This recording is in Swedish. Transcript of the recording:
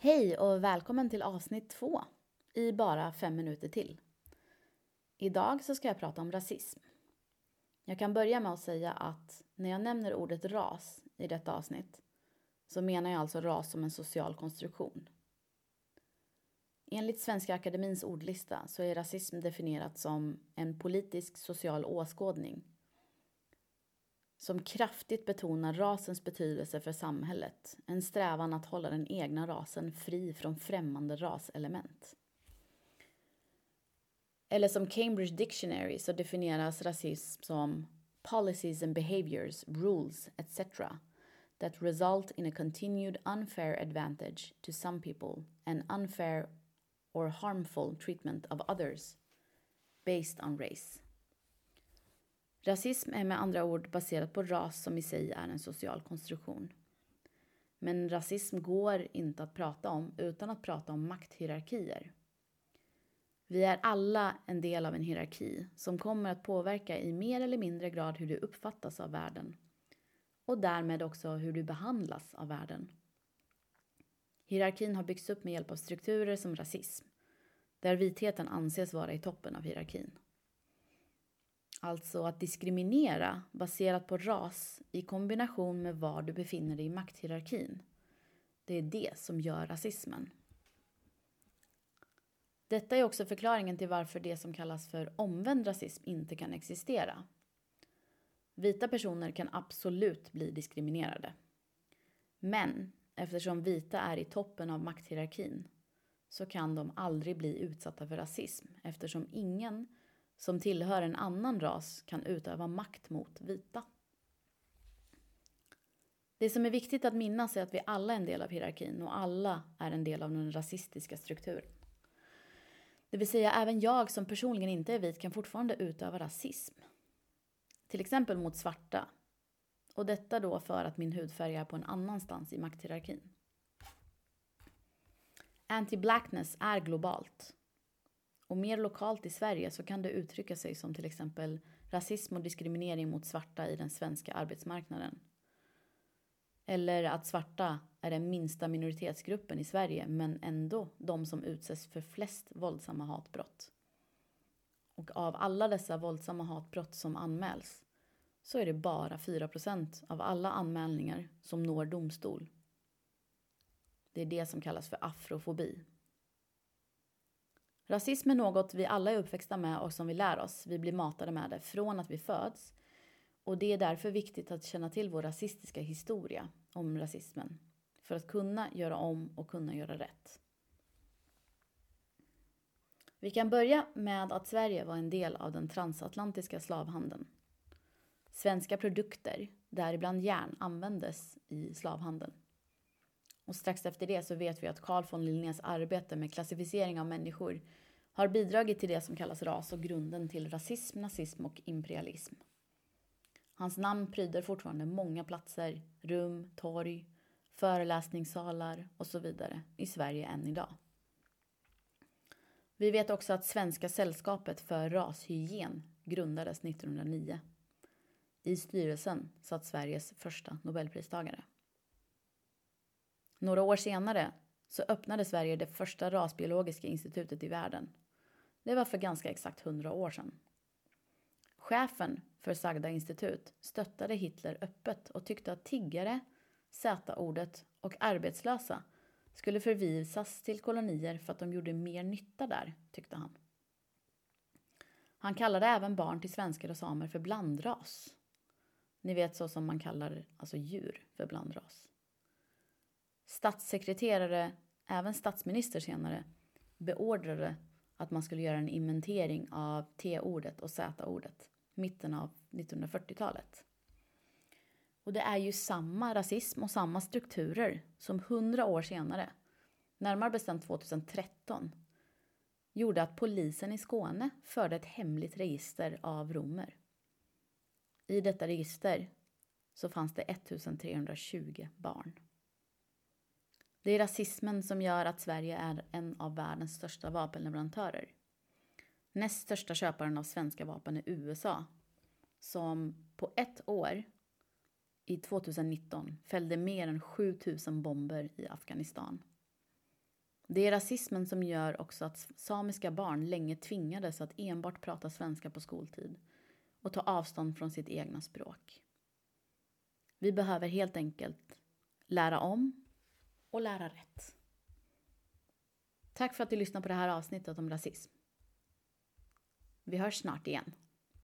Hej och välkommen till avsnitt två i bara fem minuter till. Idag så ska jag prata om rasism. Jag kan börja med att säga att när jag nämner ordet ras i detta avsnitt så menar jag alltså ras som en social konstruktion. Enligt Svenska Akademins ordlista så är rasism definierat som en politisk social åskådning som kraftigt betonar rasens betydelse för samhället. En strävan att hålla den egna rasen fri från främmande raselement. Eller som Cambridge Dictionary så definieras rasism som policies and behaviors, rules, etc. that result in a continued unfair advantage to some people and unfair or harmful treatment of others based on race. Rasism är med andra ord baserat på ras som i sig är en social konstruktion. Men rasism går inte att prata om utan att prata om makthierarkier. Vi är alla en del av en hierarki som kommer att påverka i mer eller mindre grad hur du uppfattas av världen och därmed också hur du behandlas av världen. Hierarkin har byggts upp med hjälp av strukturer som rasism, där vitheten anses vara i toppen av hierarkin. Alltså att diskriminera baserat på ras i kombination med var du befinner dig i makthierarkin. Det är det som gör rasismen. Detta är också förklaringen till varför det som kallas för omvänd rasism inte kan existera. Vita personer kan absolut bli diskriminerade. Men eftersom vita är i toppen av makthierarkin så kan de aldrig bli utsatta för rasism eftersom ingen som tillhör en annan ras kan utöva makt mot vita. Det som är viktigt att minnas är att vi alla är en del av hierarkin och alla är en del av den rasistiska strukturen. Det vill säga, även jag som personligen inte är vit kan fortfarande utöva rasism. Till exempel mot svarta. Och detta då för att min hudfärg är på en annanstans i makthierarkin. Anti-blackness är globalt. Och mer lokalt i Sverige så kan det uttrycka sig som till exempel rasism och diskriminering mot svarta i den svenska arbetsmarknaden. Eller att svarta är den minsta minoritetsgruppen i Sverige men ändå de som utsätts för flest våldsamma hatbrott. Och av alla dessa våldsamma hatbrott som anmäls så är det bara 4% av alla anmälningar som når domstol. Det är det som kallas för afrofobi. Rasism är något vi alla är uppväxta med och som vi lär oss. Vi blir matade med det från att vi föds. Och det är därför viktigt att känna till vår rasistiska historia om rasismen. För att kunna göra om och kunna göra rätt. Vi kan börja med att Sverige var en del av den transatlantiska slavhandeln. Svenska produkter, däribland järn, användes i slavhandeln. Och strax efter det så vet vi att Carl von Linnés arbete med klassificering av människor har bidragit till det som kallas ras och grunden till rasism, nazism och imperialism. Hans namn pryder fortfarande många platser, rum, torg, föreläsningssalar och så vidare i Sverige än idag. Vi vet också att Svenska sällskapet för rashygien grundades 1909. I styrelsen satt Sveriges första nobelpristagare. Några år senare så öppnade Sverige det första rasbiologiska institutet i världen. Det var för ganska exakt hundra år sedan. Chefen för sagda institut stöttade Hitler öppet och tyckte att tiggare, Z-ordet och arbetslösa skulle förvisas till kolonier för att de gjorde mer nytta där, tyckte han. Han kallade även barn till svenskar och samer för blandras. Ni vet så som man kallar alltså djur för blandras. Statssekreterare, även statsminister senare, beordrade att man skulle göra en inventering av T-ordet och Z-ordet mitten av 1940-talet. Och det är ju samma rasism och samma strukturer som hundra år senare, närmare bestämt 2013, gjorde att polisen i Skåne förde ett hemligt register av romer. I detta register så fanns det 1320 barn. Det är rasismen som gör att Sverige är en av världens största vapenleverantörer. Näst största köparen av svenska vapen är USA som på ett år i 2019 fällde mer än 7000 bomber i Afghanistan. Det är rasismen som gör också att samiska barn länge tvingades att enbart prata svenska på skoltid och ta avstånd från sitt egna språk. Vi behöver helt enkelt lära om och lära rätt. Tack för att du lyssnade på det här avsnittet om rasism. Vi hörs snart igen.